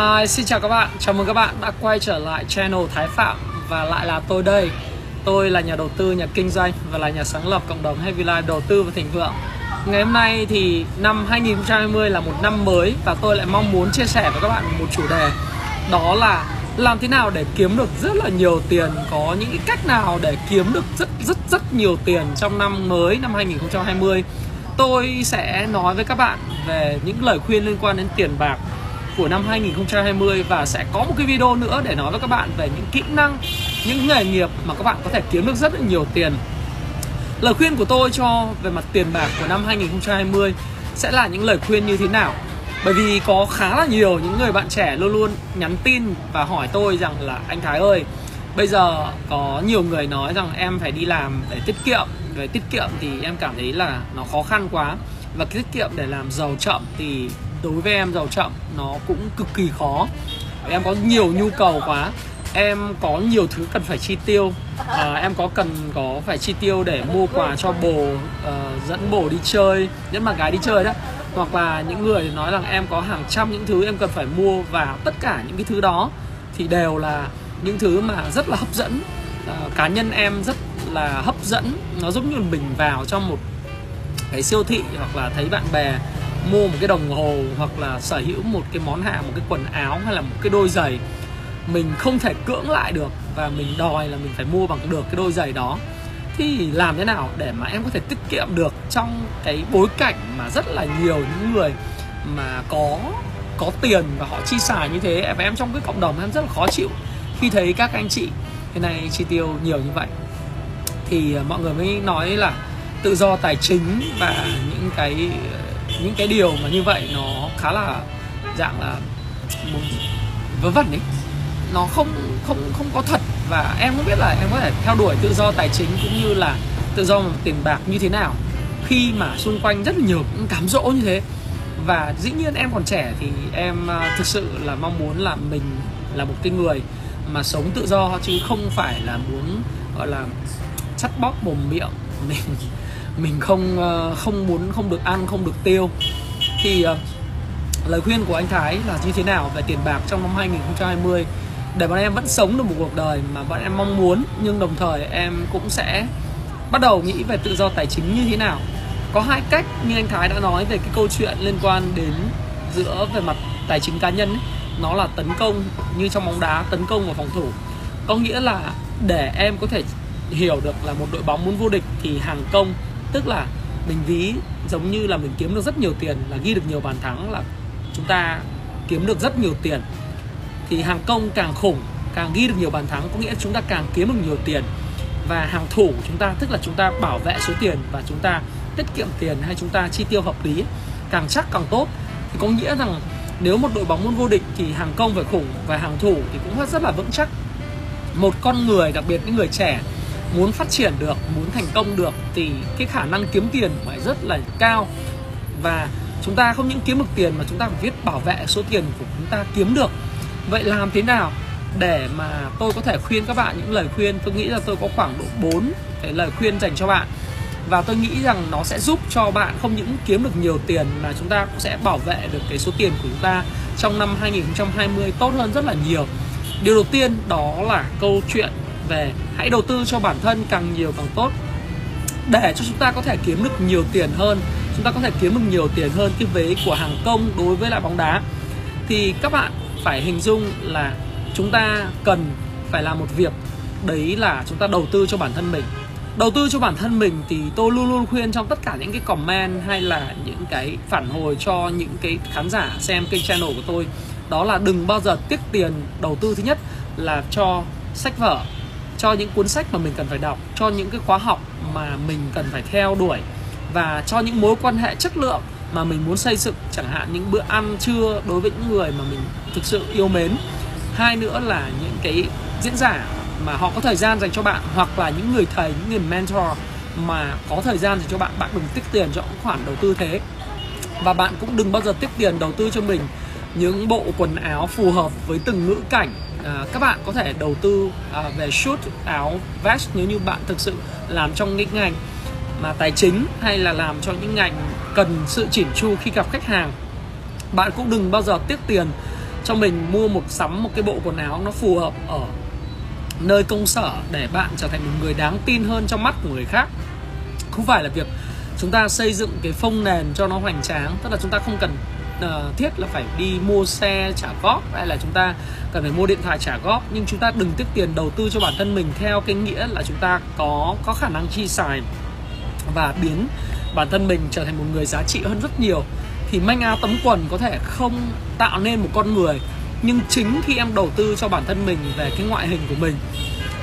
Hi, xin chào các bạn, chào mừng các bạn đã quay trở lại channel Thái Phạm và lại là tôi đây. Tôi là nhà đầu tư, nhà kinh doanh và là nhà sáng lập cộng đồng Heavy Life đầu tư và thịnh vượng. Ngày hôm nay thì năm 2020 là một năm mới và tôi lại mong muốn chia sẻ với các bạn một chủ đề. Đó là làm thế nào để kiếm được rất là nhiều tiền Có những cái cách nào để kiếm được rất rất rất nhiều tiền trong năm mới năm 2020 Tôi sẽ nói với các bạn về những lời khuyên liên quan đến tiền bạc của năm 2020 và sẽ có một cái video nữa để nói với các bạn về những kỹ năng, những nghề nghiệp mà các bạn có thể kiếm được rất là nhiều tiền. Lời khuyên của tôi cho về mặt tiền bạc của năm 2020 sẽ là những lời khuyên như thế nào? Bởi vì có khá là nhiều những người bạn trẻ luôn luôn nhắn tin và hỏi tôi rằng là anh Thái ơi, bây giờ có nhiều người nói rằng em phải đi làm để tiết kiệm, về tiết kiệm thì em cảm thấy là nó khó khăn quá và tiết kiệm để làm giàu chậm thì đối với em giàu chậm nó cũng cực kỳ khó. Em có nhiều nhu cầu quá. Em có nhiều thứ cần phải chi tiêu. À, em có cần có phải chi tiêu để mua quà cho bồ uh, dẫn bồ đi chơi nhất mà gái đi chơi đó. Hoặc là những người nói rằng em có hàng trăm những thứ em cần phải mua và tất cả những cái thứ đó thì đều là những thứ mà rất là hấp dẫn. À, cá nhân em rất là hấp dẫn. Nó giống như mình vào trong một cái siêu thị hoặc là thấy bạn bè mua một cái đồng hồ hoặc là sở hữu một cái món hàng một cái quần áo hay là một cái đôi giày, mình không thể cưỡng lại được và mình đòi là mình phải mua bằng được cái đôi giày đó. Thì làm thế nào để mà em có thể tiết kiệm được trong cái bối cảnh mà rất là nhiều những người mà có có tiền và họ chi xài như thế? Và em trong cái cộng đồng em rất là khó chịu khi thấy các anh chị thế này chi tiêu nhiều như vậy. Thì ờ, mọi người mới nói là tự do tài chính và những cái những cái điều mà như vậy nó khá là dạng là vớ vẩn ấy. Nó không không không có thật và em cũng biết là em có thể theo đuổi tự do tài chính cũng như là tự do tiền bạc như thế nào khi mà xung quanh rất là nhiều những cám dỗ như thế. Và dĩ nhiên em còn trẻ thì em à, thực sự là mong muốn là mình là một cái người mà sống tự do chứ không phải là muốn, gọi là, chắt bóp mồm miệng mình mình không ờ, không muốn không được ăn không được tiêu. Thì ờ, lời khuyên của anh Thái là như thế nào về tiền bạc trong năm 2020 để bọn em vẫn sống được một cuộc đời mà bọn em mong muốn nhưng đồng thời em cũng sẽ bắt đầu nghĩ về tự do tài chính như thế nào. Có hai cách như anh Thái đã nói về cái câu chuyện liên quan đến giữa về mặt tài chính cá nhân ấy, nó là tấn công như trong bóng đá tấn công và phòng thủ. Có nghĩa là để em có thể hiểu được là một đội bóng muốn vô địch thì hàng công tức là mình ví giống như là mình kiếm được rất nhiều tiền, là ghi được nhiều bàn thắng, là chúng ta kiếm được rất nhiều tiền. Thì hàng công càng khủng, càng ghi được nhiều bàn thắng, có nghĩa chúng ta càng kiếm được nhiều tiền. Và hàng thủ của chúng ta, tức là chúng ta bảo vệ số tiền và chúng ta tiết kiệm tiền hay chúng ta chi tiêu hợp lý, càng chắc càng tốt. Thì có nghĩa rằng nếu một đội bóng muốn vô địch thì hàng công phải khủng và hàng thủ thì cũng rất là vững chắc. Một con người, đặc biệt những người trẻ muốn phát triển được, muốn thành công được thì cái khả năng kiếm tiền phải rất là cao. Và chúng ta không những kiếm được tiền mà chúng ta phải biết bảo vệ số tiền của chúng ta kiếm được. Vậy làm thế nào để mà tôi có thể khuyên các bạn những lời khuyên? Tôi nghĩ là tôi có khoảng độ 4 cái lời khuyên dành cho bạn. Và tôi nghĩ rằng nó sẽ giúp cho bạn không những kiếm được nhiều tiền mà chúng ta cũng sẽ bảo vệ được cái số tiền của chúng ta trong năm 2020 tốt hơn rất là nhiều. Điều đầu tiên đó là câu chuyện về, hãy đầu tư cho bản thân càng nhiều càng tốt. Để cho chúng ta có thể kiếm được nhiều tiền hơn, chúng ta có thể kiếm được nhiều tiền hơn cái vế của hàng công đối với lại bóng đá. Thì các bạn phải hình dung là chúng ta cần phải làm một việc, đấy là chúng ta đầu tư cho bản thân mình. Đầu tư cho bản thân mình thì tôi luôn luôn khuyên trong tất cả những cái comment hay là những cái phản hồi cho những cái khán giả xem kênh channel của tôi, đó là đừng bao giờ tiếc tiền đầu tư thứ nhất là cho sách vở cho những cuốn sách mà mình cần phải đọc, cho những cái khóa học mà mình cần phải theo đuổi, và cho những mối quan hệ chất lượng mà mình muốn xây dựng, chẳng hạn những bữa ăn trưa đối với những người mà mình thực sự yêu mến. Hai nữa là những cái diễn giả mà họ có thời gian dành cho bạn, hoặc là những người thầy, những người mentor mà có thời gian dành cho bạn bạn đừng tích tiền cho những khoản đầu tư thế. Và bạn cũng đừng bao giờ tích tiền đầu tư cho mình những bộ quần áo phù hợp với từng ngữ cảnh à, các bạn có thể đầu tư à, về suit áo vest nếu như bạn thực sự làm trong những ngành mà tài chính hay là làm cho những ngành cần sự chỉn chu khi gặp khách hàng. Bạn cũng đừng bao giờ tiếc tiền cho mình mua một sắm một cái bộ quần áo nó phù hợp ở nơi công sở để bạn trở thành một người đáng tin hơn trong mắt của người khác. Không phải là việc chúng ta xây dựng cái phông nền cho nó hoành tráng tức là chúng ta không cần uh, thiết là phải đi mua xe trả góp hay là chúng ta cần phải mua điện thoại trả góp. Nhưng chúng ta đừng tiếc tiền đầu tư cho bản thân mình theo cái nghĩa là chúng ta có có khả năng chi xài và biến bản thân mình trở thành một người giá trị hơn rất nhiều. Thì manh áo tấm quần có thể không tạo nên một con người nhưng chính khi em đầu tư cho bản thân mình về cái ngoại hình của mình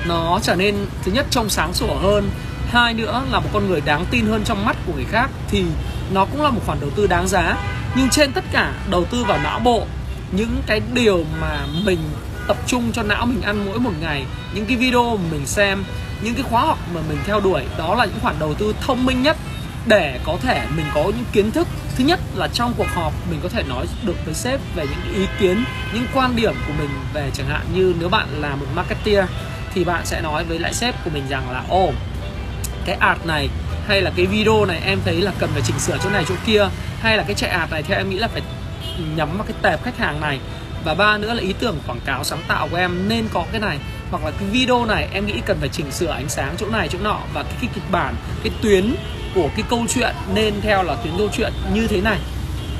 nó trở nên thứ nhất trông sáng sủa hơn. Hai nữa là một con người đáng tin hơn trong mắt của người khác thì nó cũng là một khoản đầu tư đáng giá nhưng trên tất cả đầu tư vào não bộ, những cái điều mà mình tập trung cho não mình ăn mỗi một ngày, những cái video mà mình xem, những cái khóa học mà mình theo đuổi, đó là những khoản đầu tư thông minh nhất để có thể mình có những kiến thức. Thứ nhất là trong cuộc họp mình có thể nói được với sếp về những ý kiến, những quan điểm của mình về chẳng hạn như nếu bạn là một marketer thì bạn sẽ nói với lại sếp của mình rằng là ô cái art này hay là cái video này em thấy là cần phải chỉnh sửa chỗ này chỗ kia hay là cái chạy ạt này theo em nghĩ là phải nhắm vào cái tệp khách hàng này. Và ba nữa là ý tưởng quảng cáo sáng tạo của em nên có cái này. Hoặc là cái video này em nghĩ cần phải chỉnh sửa ánh sáng chỗ này chỗ nọ. Và cái, cái kịch bản cái tuyến của cái câu chuyện nên theo là tuyến câu chuyện như thế này.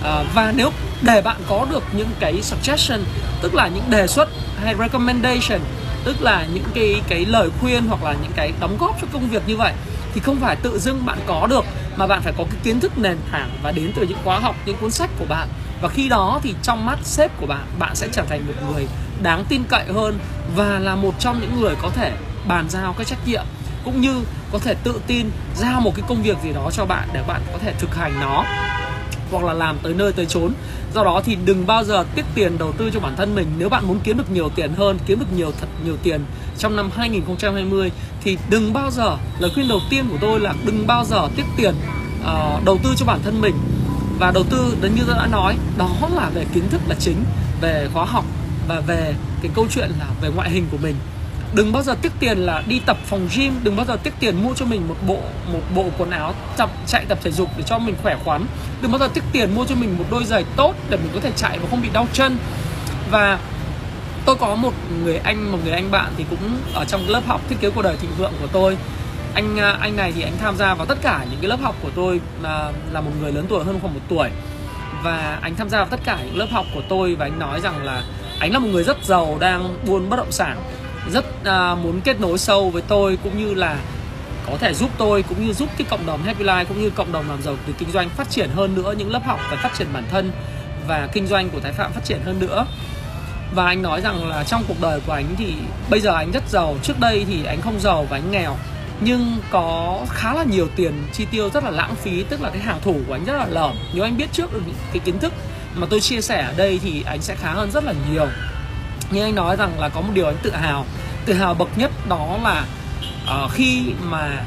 À, và nếu để bạn có được những cái suggestion tức là những đề xuất hay recommendation tức là những cái cái lời khuyên hoặc là những cái đóng góp cho công việc như vậy thì không phải tự dưng bạn có được mà bạn phải có cái kiến thức nền tảng và đến từ những khóa học, những cuốn sách của bạn. Và khi đó thì trong mắt sếp của bạn bạn sẽ trở thành một người đáng tin cậy hơn và là một trong những người có thể bàn giao các trách nhiệm, cũng như có thể tự tin giao một cái công việc gì đó cho bạn để bạn có thể thực hành nó hoặc là làm tới nơi tới chốn. Do đó thì đừng bao giờ tiết tiền đầu tư cho bản thân mình. Nếu bạn muốn kiếm được nhiều tiền hơn kiếm được nhiều thật nhiều tiền trong năm 2020 thì đừng bao giờ lời khuyên đầu tiên của tôi là đừng bao giờ tiết tiền uh, đầu tư cho bản thân mình. Và đầu tư đến như tôi đã nói đó là về kiến thức là chính về khóa học và về cái câu chuyện là về ngoại hình của mình đừng bao giờ tiếc tiền là đi tập phòng gym, đừng bao giờ tiếc tiền mua cho mình một bộ một bộ quần áo tập, chạy tập thể dục để cho mình khỏe khoắn. Đừng bao giờ tiếc tiền mua cho mình một đôi giày tốt để mình có thể chạy và không bị đau chân. Và tôi có một người anh, một người anh bạn thì cũng ở trong lớp học thiết kế cuộc đời thịnh vượng của tôi. Anh à, anh này thì anh tham gia vào tất cả những cái lớp học của tôi là là một người lớn tuổi hơn khoảng một tuổi. Và anh tham gia vào tất cả những lớp học của tôi và anh nói rằng là anh là một người rất giàu, đang buôn bất động sản rất uh, muốn kết nối sâu với tôi cũng như là có thể giúp tôi cũng như giúp cái cộng đồng Happy Life cũng như cộng đồng làm giàu từ kinh doanh phát triển hơn nữa những lớp học và phát triển bản thân và kinh doanh của Thái Phạm phát triển hơn nữa. Và anh nói rằng là trong cuộc đời của anh thì bây giờ anh rất giàu trước đây thì anh không giàu và anh nghèo nhưng có khá là nhiều tiền chi tiêu rất là lãng phí tức là cái hàng thủ của anh rất là lởm. Nếu anh biết trước được những cái kiến thức mà tôi chia sẻ ở đây thì anh sẽ khá hơn rất là nhiều như anh nói rằng là có một điều anh tự hào. Tự hào bậc nhất đó là uh, khi mà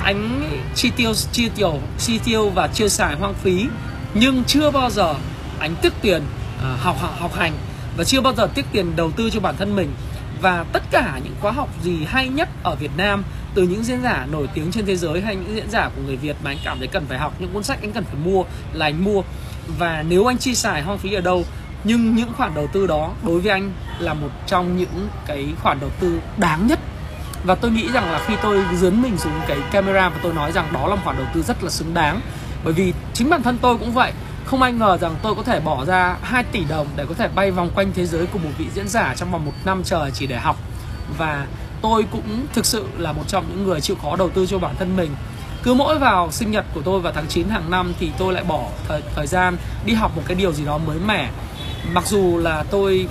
anh chi tiêu chi tiêu chi tiêu và chia xài hoang phí nhưng chưa bao giờ anh tiếc tiền uh, học, học học hành và chưa bao giờ tiếc tiền đầu tư cho bản thân mình. Và tất cả những khóa học gì hay nhất ở Việt Nam từ những diễn giả nổi tiếng trên thế giới hay những diễn giả của người Việt mà anh cảm thấy cần phải học những cuốn sách anh cần phải mua là anh mua. Và nếu anh chi xài hoang phí ở đâu nhưng những khoản đầu tư đó đối với anh là một trong những cái khoản đầu tư đáng nhất. Và tôi nghĩ rằng là khi tôi dấn mình xuống cái camera và tôi nói rằng đó là một khoản đầu tư rất là xứng đáng. Bởi vì chính bản thân tôi cũng vậy không ai ngờ rằng tôi có thể bỏ ra 2 tỷ đồng để có thể bay vòng quanh thế giới của một vị diễn giả trong vòng một năm trời chỉ để học. Và tôi cũng thực sự là một trong những người chịu khó đầu tư cho bản thân mình. Cứ mỗi vào sinh nhật của tôi vào tháng 9 hàng năm thì tôi lại bỏ thời, thời gian đi học một cái điều gì đó mới mẻ mặc dù là tôi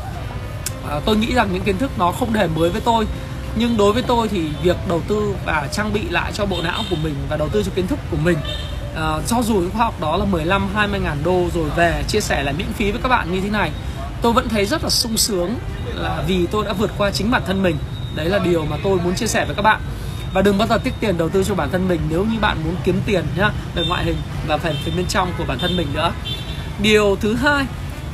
à, tôi nghĩ rằng những kiến thức nó không hề mới với tôi nhưng đối với tôi thì việc đầu tư và trang bị lại cho bộ não của mình và đầu tư cho kiến thức của mình à, cho dù những khóa học đó là 15 20 ngàn đô rồi về chia sẻ là miễn phí với các bạn như thế này tôi vẫn thấy rất là sung sướng là vì tôi đã vượt qua chính bản thân mình. Đấy là điều mà tôi muốn chia sẻ với các bạn. Và đừng bao giờ tiết tiền đầu tư cho bản thân mình nếu như bạn muốn kiếm tiền nhá về ngoại hình và phần phía bên trong của bản thân mình nữa. Điều thứ hai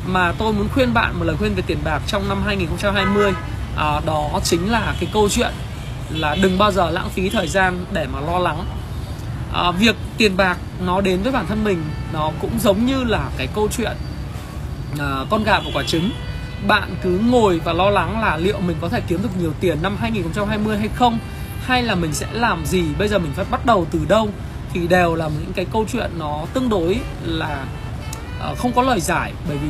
mà tôi muốn khuyên bạn một lời khuyên về tiền bạc trong năm 2020 à, đó chính là cái câu chuyện là đừng bao giờ lãng phí thời gian để mà lo lắng. À, việc tiền bạc nó đến với bản thân mình nó cũng giống như là cái câu chuyện à, con gà và quả trứng. Bạn cứ ngồi và lo lắng là liệu mình có thể kiếm được nhiều tiền năm 2020 hay không hay là mình sẽ làm gì bây giờ mình phải bắt đầu từ đâu thì đều là những cái câu chuyện nó tương đối là uh, không có lời giải bởi vì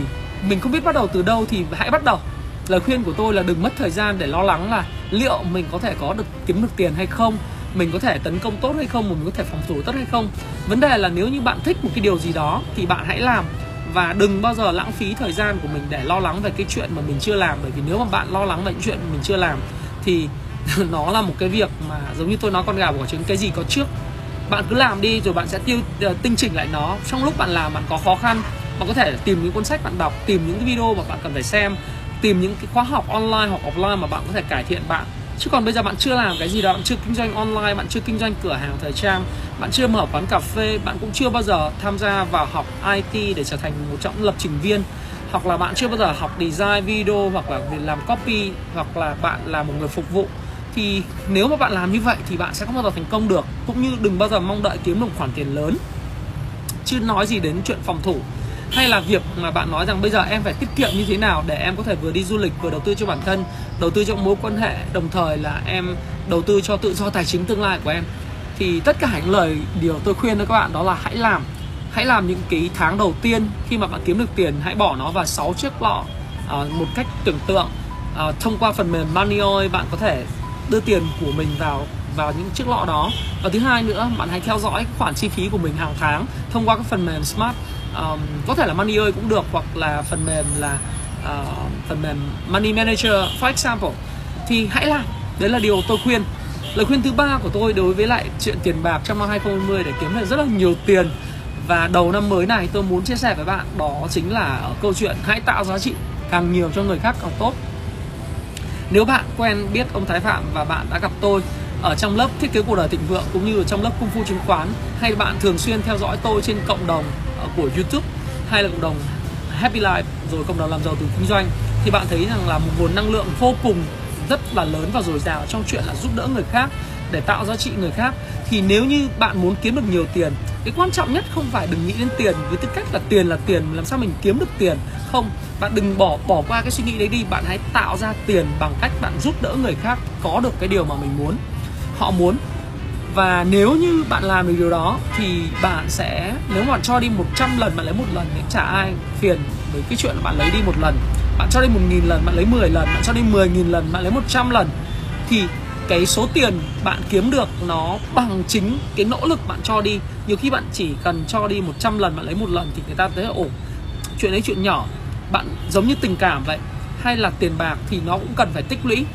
mình không biết bắt đầu từ đâu thì hãy bắt đầu. Lời khuyên của tôi là đừng mất thời gian để lo lắng là liệu mình có thể có được kiếm được tiền hay không mình có thể tấn công tốt hay không mình có thể phòng thủ tốt hay không. Vấn đề là nếu như bạn thích một cái điều gì đó thì bạn hãy làm và đừng bao giờ lãng phí thời gian của mình để lo lắng về cái chuyện mà mình chưa làm bởi vì nếu mà bạn lo lắng về những chuyện mình chưa làm thì nó là một cái việc mà giống như tôi nói con gà bỏ trứng cái gì có trước bạn cứ làm đi rồi bạn sẽ tiêu ờ, tinh chỉnh lại nó. Trong lúc bạn làm bạn có khó khăn bạn có thể tìm những cuốn sách bạn đọc, tìm những cái video mà bạn cần phải xem, tìm những cái khóa học online hoặc offline mà bạn có thể cải thiện bạn. Chứ còn bây giờ bạn chưa làm cái gì đó bạn chưa kinh doanh online, bạn chưa kinh doanh cửa hàng thời trang, bạn chưa mở quán cà phê, bạn cũng chưa bao giờ tham gia vào học IT để trở thành một trong lập trình viên. Hoặc là bạn chưa bao giờ học design video, hoặc là làm copy, hoặc là bạn là một người phục vụ. Thì nếu mà bạn làm như vậy thì bạn sẽ không bao giờ thành công được. Cũng như đừng bao giờ mong đợi kiếm được khoản tiền lớn. Chứ nói gì đến chuyện phòng thủ hay là việc mà bạn nói rằng bây giờ em phải tiết kiệm như thế nào để em có thể vừa đi du lịch vừa đầu tư cho bản thân đầu tư cho mối quan hệ đồng thời là em đầu tư cho tự do tài chính tương lai của em? Thì tất cả những lời điều tôi khuyên với các bạn đó là hãy làm. Hãy làm những cái tháng đầu tiên khi mà bạn kiếm được tiền hãy bỏ nó vào 6 chiếc lọ à, một cách tưởng tượng. À, thông qua phần mềm Money bạn có thể đưa tiền của mình vào vào những chiếc lọ đó. Và thứ hai nữa bạn hãy theo dõi khoản chi phí của mình hàng tháng thông qua các phần mềm smart um, có thể là money ơi cũng được hoặc là phần mềm là uh, phần mềm money manager. For example thì hãy làm. Đấy là điều tôi khuyên. Lời khuyên thứ ba của tôi đối với lại chuyện tiền bạc trong năm 2020 để kiếm được rất là nhiều tiền. Và đầu năm mới này tôi muốn chia sẻ với bạn đó chính là câu chuyện hãy tạo giá trị càng nhiều cho người khác càng tốt. Nếu bạn quen biết ông Thái Phạm và bạn đã gặp tôi ở trong lớp thiết kế cuộc đời thịnh vượng cũng như ở trong lớp cung phu chứng khoán hay bạn thường xuyên theo dõi tôi trên cộng đồng của YouTube hay là cộng đồng Happy Life, rồi cộng đồng làm giàu từ kinh doanh, thì bạn thấy rằng là một nguồn năng lượng vô cùng rất là lớn và dồi dào trong chuyện là giúp đỡ người khác, để tạo giá trị người khác. Thì nếu như bạn muốn kiếm được nhiều tiền, cái quan trọng nhất không phải đừng nghĩ đến tiền, với tư cách là tiền là tiền, làm sao mình kiếm được tiền. Không, bạn đừng bỏ bỏ qua cái suy nghĩ đấy đi, bạn hãy tạo ra tiền bằng cách bạn giúp đỡ người khác có được cái điều mà mình muốn. Họ muốn và nếu như bạn làm được điều đó, thì bạn sẽ, nếu mà bạn cho đi 100 lần, bạn lấy một lần thì chả ai phiền với cái chuyện là bạn lấy đi một lần. Bạn cho đi một nghìn lần, bạn lấy 10 lần, bạn cho đi 10 nghìn lần, bạn lấy 100 lần, thì cái số tiền bạn kiếm được nó bằng chính cái nỗ lực bạn cho đi. Nhiều khi bạn chỉ cần cho đi 100 lần, bạn lấy một lần thì người ta thấy ổn chuyện ấy chuyện nhỏ. Bạn giống như tình cảm vậy. Hay là tiền bạc thì nó cũng cần phải tích lũy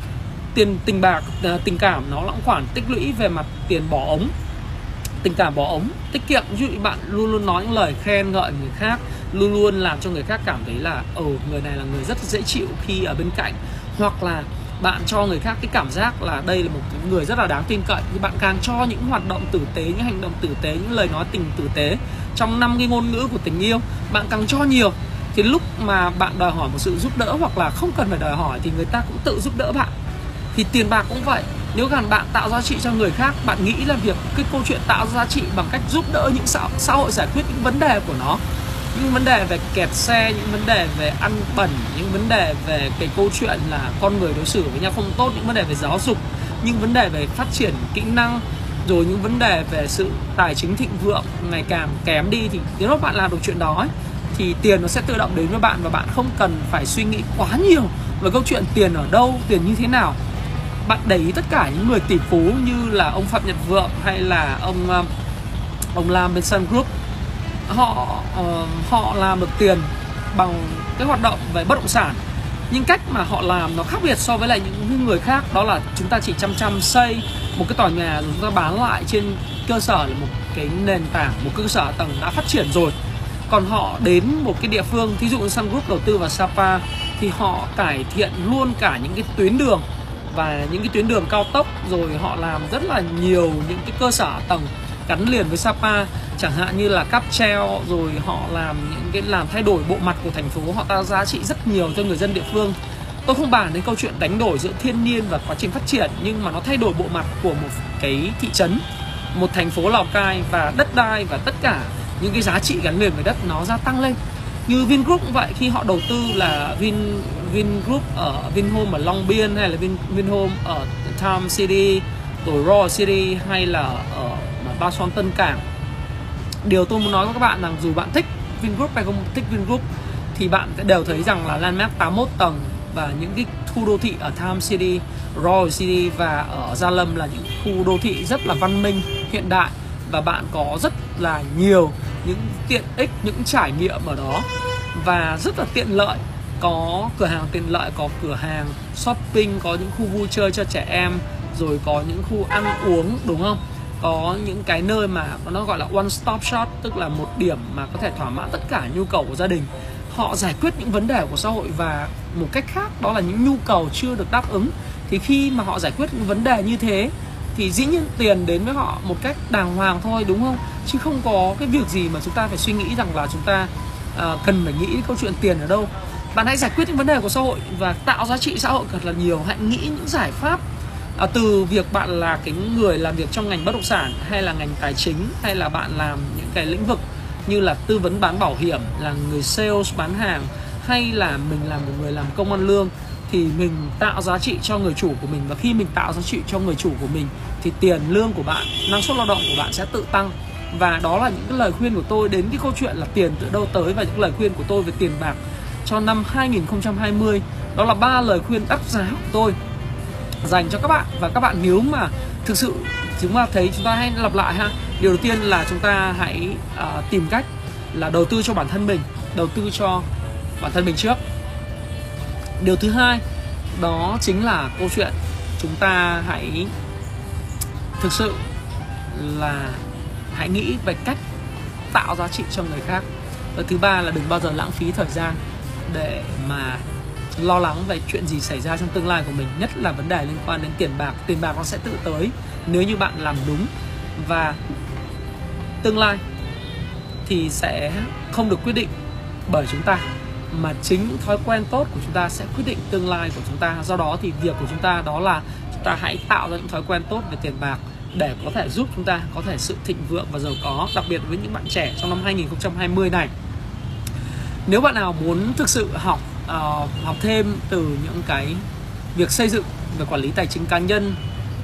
tiền tình bạc à, tình cảm nó là khoản tích lũy về mặt tiền bỏ ống. Tình cảm bỏ ống, tiết kiệm. Ví dụ bạn luôn luôn nói những lời khen ngợi người khác, luôn luôn làm cho người khác cảm thấy là, ồ, người này là người rất dễ chịu khi ở bên cạnh. Hoặc là bạn cho người khác cái cảm giác là đây là một người rất là đáng tin cậy. Thì bạn càng cho những hoạt động tử tế, những hành động tử tế, những lời nói tình tử tế trong năm cái ngôn ngữ của tình yêu, bạn càng cho nhiều, thì lúc mà bạn đòi hỏi một sự giúp đỡ hoặc là không cần phải đòi hỏi thì người ta cũng tự giúp đỡ bạn thì tiền bạc cũng vậy. Nếu gần bạn tạo giá trị cho người khác bạn nghĩ là việc cái câu chuyện tạo giá trị bằng cách giúp đỡ những xã, xã hội giải quyết những vấn đề của nó. Những vấn đề về kẹt xe những vấn đề về ăn bẩn những vấn đề về cái câu chuyện là con người đối xử với nhau không tốt những vấn đề về giáo dục những vấn đề về phát triển kỹ năng rồi những vấn đề về sự tài chính thịnh vượng ngày càng kém đi thì nếu mà bạn làm được chuyện đó ấy, thì tiền nó sẽ tự động đến với bạn và bạn không cần phải suy nghĩ quá nhiều về câu chuyện tiền ở đâu tiền như thế nào bạn để ý tất cả những người tỷ phú như là ông phạm nhật vượng hay là ông ờ, ông làm bên sun group, họ ờ, họ làm được tiền bằng cái hoạt động về bất động sản. Nhưng cách mà họ làm nó khác biệt so với lại những người khác, đó là chúng ta chỉ chăm chăm xây một cái tòa nhà rồi chúng ta bán lại trên cơ sở là một cái nền tảng, một cơ sở tầng đã phát triển rồi. Còn họ đến một cái địa phương, thí dụ như Sun Group đầu tư vào Sapa, thì họ cải thiện luôn cả những cái tuyến đường và những cái tuyến đường cao tốc, rồi họ làm rất là nhiều những cái cơ sở tầng gắn liền với Sapa. Chẳng hạn như là cáp treo, rồi họ làm những cái, làm thay đổi bộ mặt của thành phố, họ tạo giá trị rất nhiều cho người dân địa phương. Tôi không bàn đến câu chuyện đánh đổi giữa thiên nhiên và quá trình phát triển, nhưng mà nó thay đổi bộ mặt của một cái thị trấn, một thành phố Lào Cai và đất đai và tất cả những cái giá trị gắn liền với đất nó gia tăng lên như Vingroup cũng vậy khi họ đầu tư là Vin Vingroup ở Vinhome ở Long Biên hay là Vin Vinhome ở Time City rồi Raw City hay là ở Ba Son Tân Cảng. Điều tôi muốn nói với các bạn rằng dù bạn thích Vingroup hay không thích Vingroup thì bạn sẽ đều thấy rằng là Landmark 81 tầng và những cái khu đô thị ở Time City, Royal City và ở Gia Lâm là những khu đô thị rất là văn minh, hiện đại và bạn có rất là nhiều những tiện ích, những trải nghiệm ở đó. Và rất là tiện lợi. Có cửa hàng tiện lợi có cửa hàng shopping có những khu vui chơi cho trẻ em rồi có những khu ăn uống đúng không? Có những cái nơi mà nó gọi là one stop shop tức là một điểm mà có thể thỏa mãn tất cả nhu cầu của gia đình. Họ giải quyết những vấn đề của xã hội và một cách khác đó là những nhu cầu chưa được đáp ứng. Thì khi mà họ giải quyết những vấn đề như thế thì dĩ nhiên tiền đến với họ một cách đàng hoàng thôi đúng không? Chứ không có cái việc gì mà chúng ta phải suy nghĩ rằng là chúng ta uh, cần phải nghĩ câu chuyện tiền ở đâu. Bạn hãy giải quyết những vấn đề của xã hội và tạo giá trị xã hội thật là nhiều. Hãy nghĩ những giải pháp à, từ việc bạn là cái người làm việc trong ngành bất động sản hay là ngành tài chính hay là bạn làm những cái lĩnh vực như là tư vấn bán bảo hiểm là người sales bán hàng hay là mình là một người làm công ăn lương thì mình tạo giá trị cho người chủ của mình. Và khi mình tạo giá trị cho người chủ của mình thì tiền lương của bạn năng suất lao động của bạn sẽ tự tăng. Và đó là những cái lời khuyên của tôi đến cái câu chuyện là tiền từ đâu tới và những lời khuyên của tôi về tiền bạc cho năm 2020 đó là ba lời khuyên đắt giá của tôi dành cho các bạn. Và các bạn nếu mà thực sự chúng ta thấy chúng ta hãy lặp lại ha. Điều đầu tiên là chúng ta hãy uh, tìm cách là đầu tư cho bản thân mình đầu tư cho bản thân mình trước điều thứ hai, đó chính là câu chuyện chúng ta hãy thực sự là hãy nghĩ về cách tạo giá trị cho người khác. Và thứ ba là đừng bao giờ lãng phí thời gian để mà lo lắng về chuyện gì xảy ra trong tương lai của mình, nhất là vấn đề liên quan đến tiền bạc. Tiền bạc nó sẽ tự tới nếu như bạn làm đúng. Và tương lai thì sẽ không được quyết định bởi chúng ta mà chính thói quen tốt của chúng ta sẽ quyết định tương lai của chúng ta. Do đó thì việc của chúng ta đó là chúng ta hãy tạo ra những thói quen tốt về tiền bạc để có thể giúp chúng ta có thể sự thịnh vượng và giàu có đặc biệt với những bạn trẻ trong năm 2020 này. Nếu bạn nào muốn thực sự học uh, học thêm từ những cái việc xây dựng về quản lý tài chính cá nhân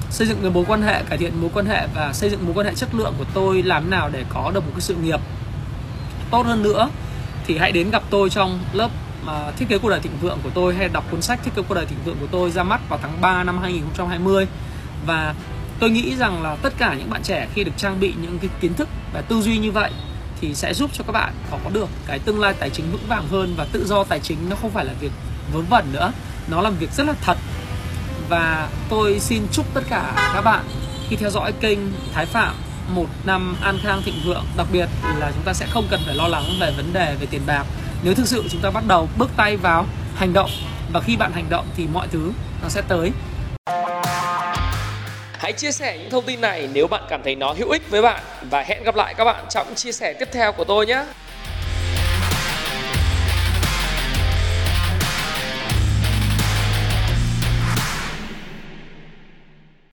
xây dựng mối quan hệ cải thiện mối quan hệ và xây dựng mối quan hệ chất lượng của tôi làm nào để có được một cái sự nghiệp tốt hơn nữa thì hãy đến gặp tôi trong lớp uh, thiết kế cuộc đời thịnh vượng của tôi hay đọc cuốn sách thiết kế cuộc đời thịnh vượng của tôi ra mắt vào tháng 3 năm 2020 và tôi nghĩ rằng là tất cả những bạn trẻ khi được trang bị những cái kiến thức và tư duy như vậy thì sẽ giúp cho các bạn có được cái tương lai tài chính vững vàng hơn. Và tự do tài chính nó không phải là việc vớ vẩn nữa nó là việc rất là thật. Và tôi xin chúc tất cả các bạn khi theo dõi kênh Thái Phạm một năm an khang thịnh vượng, đặc biệt là chúng ta sẽ không cần phải lo lắng về vấn đề về tiền bạc nếu thực sự chúng ta bắt đầu bước tay vào hành động, và khi bạn hành động thì mọi thứ nó sẽ tới Hãy chia sẻ những thông tin này nếu bạn cảm thấy nó hữu ích với bạn, và hẹn gặp lại các bạn trong chia sẻ tiếp theo của tôi nhé.